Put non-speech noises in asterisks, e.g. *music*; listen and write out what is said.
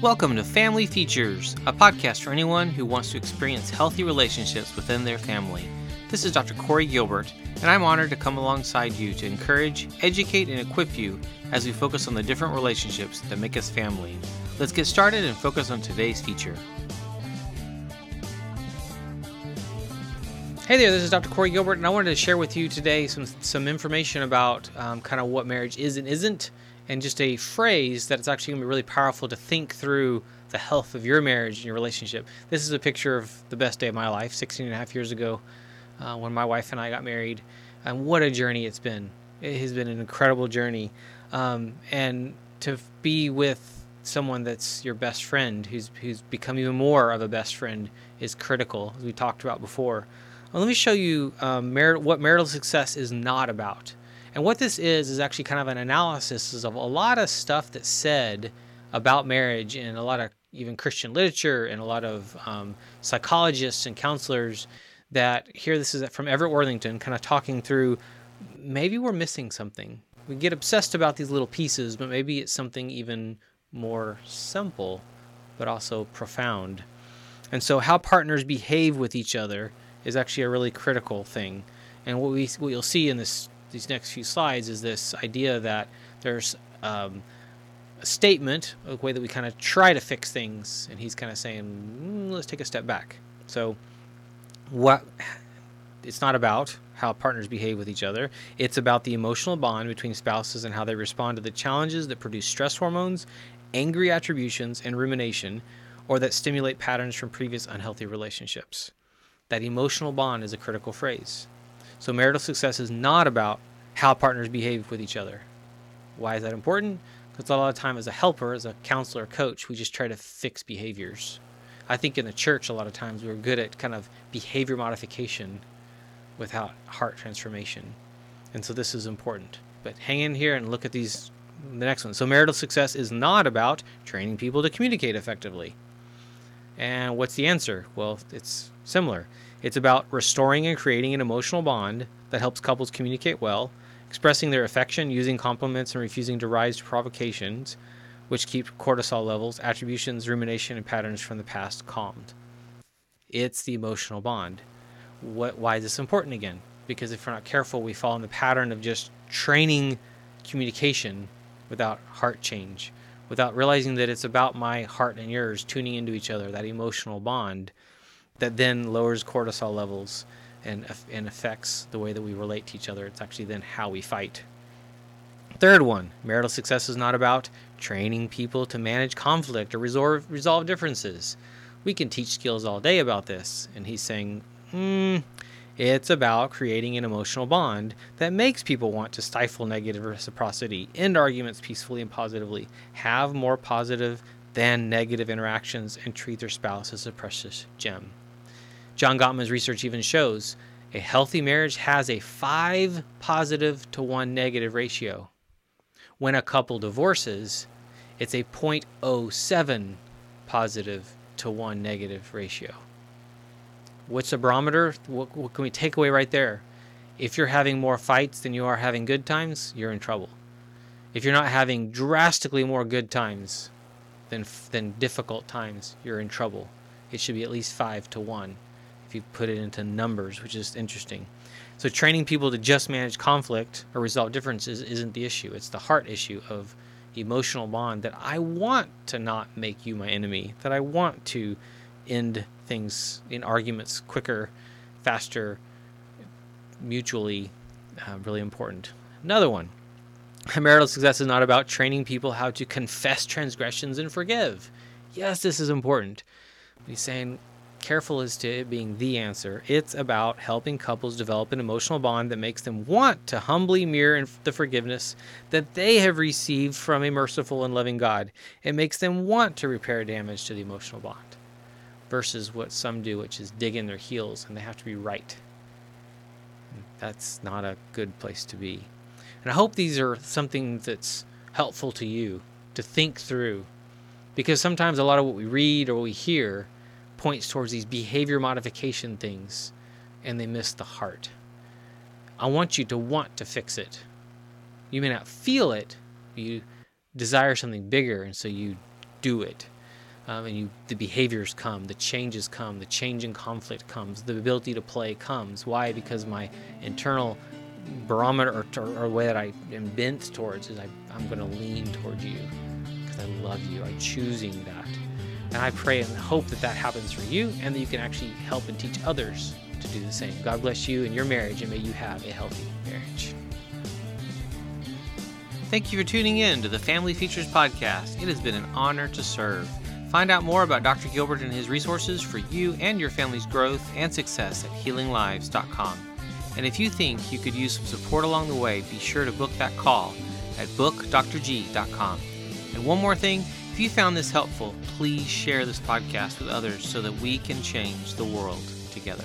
Welcome to Family Features, a podcast for anyone who wants to experience healthy relationships within their family. This is Dr. Corey Gilbert, and I'm honored to come alongside you to encourage, educate, and equip you as we focus on the different relationships that make us family. Let's get started and focus on today's feature. Hey there, this is Dr. Corey Gilbert, and I wanted to share with you today some some information about um, kind of what marriage is and isn't, and just a phrase that it's actually going to be really powerful to think through the health of your marriage and your relationship. This is a picture of the best day of my life, 16 and a half years ago, uh, when my wife and I got married. And what a journey it's been. It has been an incredible journey. Um, and to be with someone that's your best friend, who's, who's become even more of a best friend, is critical, as we talked about before. Well, let me show you um, mar- what marital success is not about. And what this is is actually kind of an analysis of a lot of stuff that's said about marriage in a lot of even Christian literature and a lot of um, psychologists and counselors. That here, this is from Everett Worthington, kind of talking through maybe we're missing something. We get obsessed about these little pieces, but maybe it's something even more simple, but also profound. And so, how partners behave with each other is actually a really critical thing. And what we what you'll see in this these next few slides is this idea that there's um, a statement, a way that we kind of try to fix things, and he's kind of saying, mm, let's take a step back. So, what it's not about how partners behave with each other. It's about the emotional bond between spouses and how they respond to the challenges that produce stress hormones, angry attributions, and rumination, or that stimulate patterns from previous unhealthy relationships. That emotional bond is a critical phrase. So, marital success is not about how partners behave with each other. Why is that important? Because a lot of time, as a helper, as a counselor, coach, we just try to fix behaviors. I think in the church, a lot of times we're good at kind of behavior modification without heart transformation. And so this is important. But hang in here and look at these the next one. So marital success is not about training people to communicate effectively. And what's the answer? Well, it's similar. It's about restoring and creating an emotional bond that helps couples communicate well, expressing their affection, using compliments, and refusing to rise to provocations, which keep cortisol levels, attributions, rumination, and patterns from the past calmed. It's the emotional bond. What, why is this important again? Because if we're not careful, we fall in the pattern of just training communication without heart change, without realizing that it's about my heart and yours tuning into each other, that emotional bond that then lowers cortisol levels and, and affects the way that we relate to each other. It's actually then how we fight. Third one marital success is not about training people to manage conflict or resolve, resolve differences. We can teach skills all day about this. And he's saying, hmm, it's about creating an emotional bond that makes people want to stifle negative reciprocity, end arguments peacefully and positively, have more positive than negative interactions, and treat their spouse as a precious gem. John Gottman's research even shows a healthy marriage has a 5 positive to 1 negative ratio. When a couple divorces, it's a 0.07 positive to 1 negative ratio. What's the barometer? What, what can we take away right there? If you're having more fights than you are having good times, you're in trouble. If you're not having drastically more good times than, than difficult times, you're in trouble. It should be at least 5 to 1 if you put it into numbers, which is interesting. So training people to just manage conflict or resolve differences isn't the issue. It's the heart issue of emotional bond that I want to not make you my enemy, that I want to end things in arguments quicker, faster, mutually uh, really important. Another one. *laughs* Marital success is not about training people how to confess transgressions and forgive. Yes, this is important. He's saying careful as to it being the answer. It's about helping couples develop an emotional bond that makes them want to humbly mirror the forgiveness that they have received from a merciful and loving God. It makes them want to repair damage to the emotional bond versus what some do, which is dig in their heels and they have to be right. That's not a good place to be. And I hope these are something that's helpful to you to think through because sometimes a lot of what we read or we hear points towards these behavior modification things and they miss the heart. I want you to want to fix it. You may not feel it, you desire something bigger, and so you do it. um, and you the behaviors come, the changes come, the change in conflict comes, the ability to play comes. Why? Because my internal barometer or, or, or way that I am bent towards is I, I'm going to lean toward you because I love you. I'm choosing that. And I pray and hope that that happens for you and that you can actually help and teach others to do the same. God bless you and your marriage and may you have a healthy marriage. Thank you for tuning in to the Family Features Podcast. It has been an honor to serve. Find out more about Dr. Gilbert and his resources for you and your family's growth and success at healinglives.com. And if you think you could use some support along the way, be sure to book that call at bookdrg.com. And one more thing, if you found this helpful, please share this podcast with others so that we can change the world together.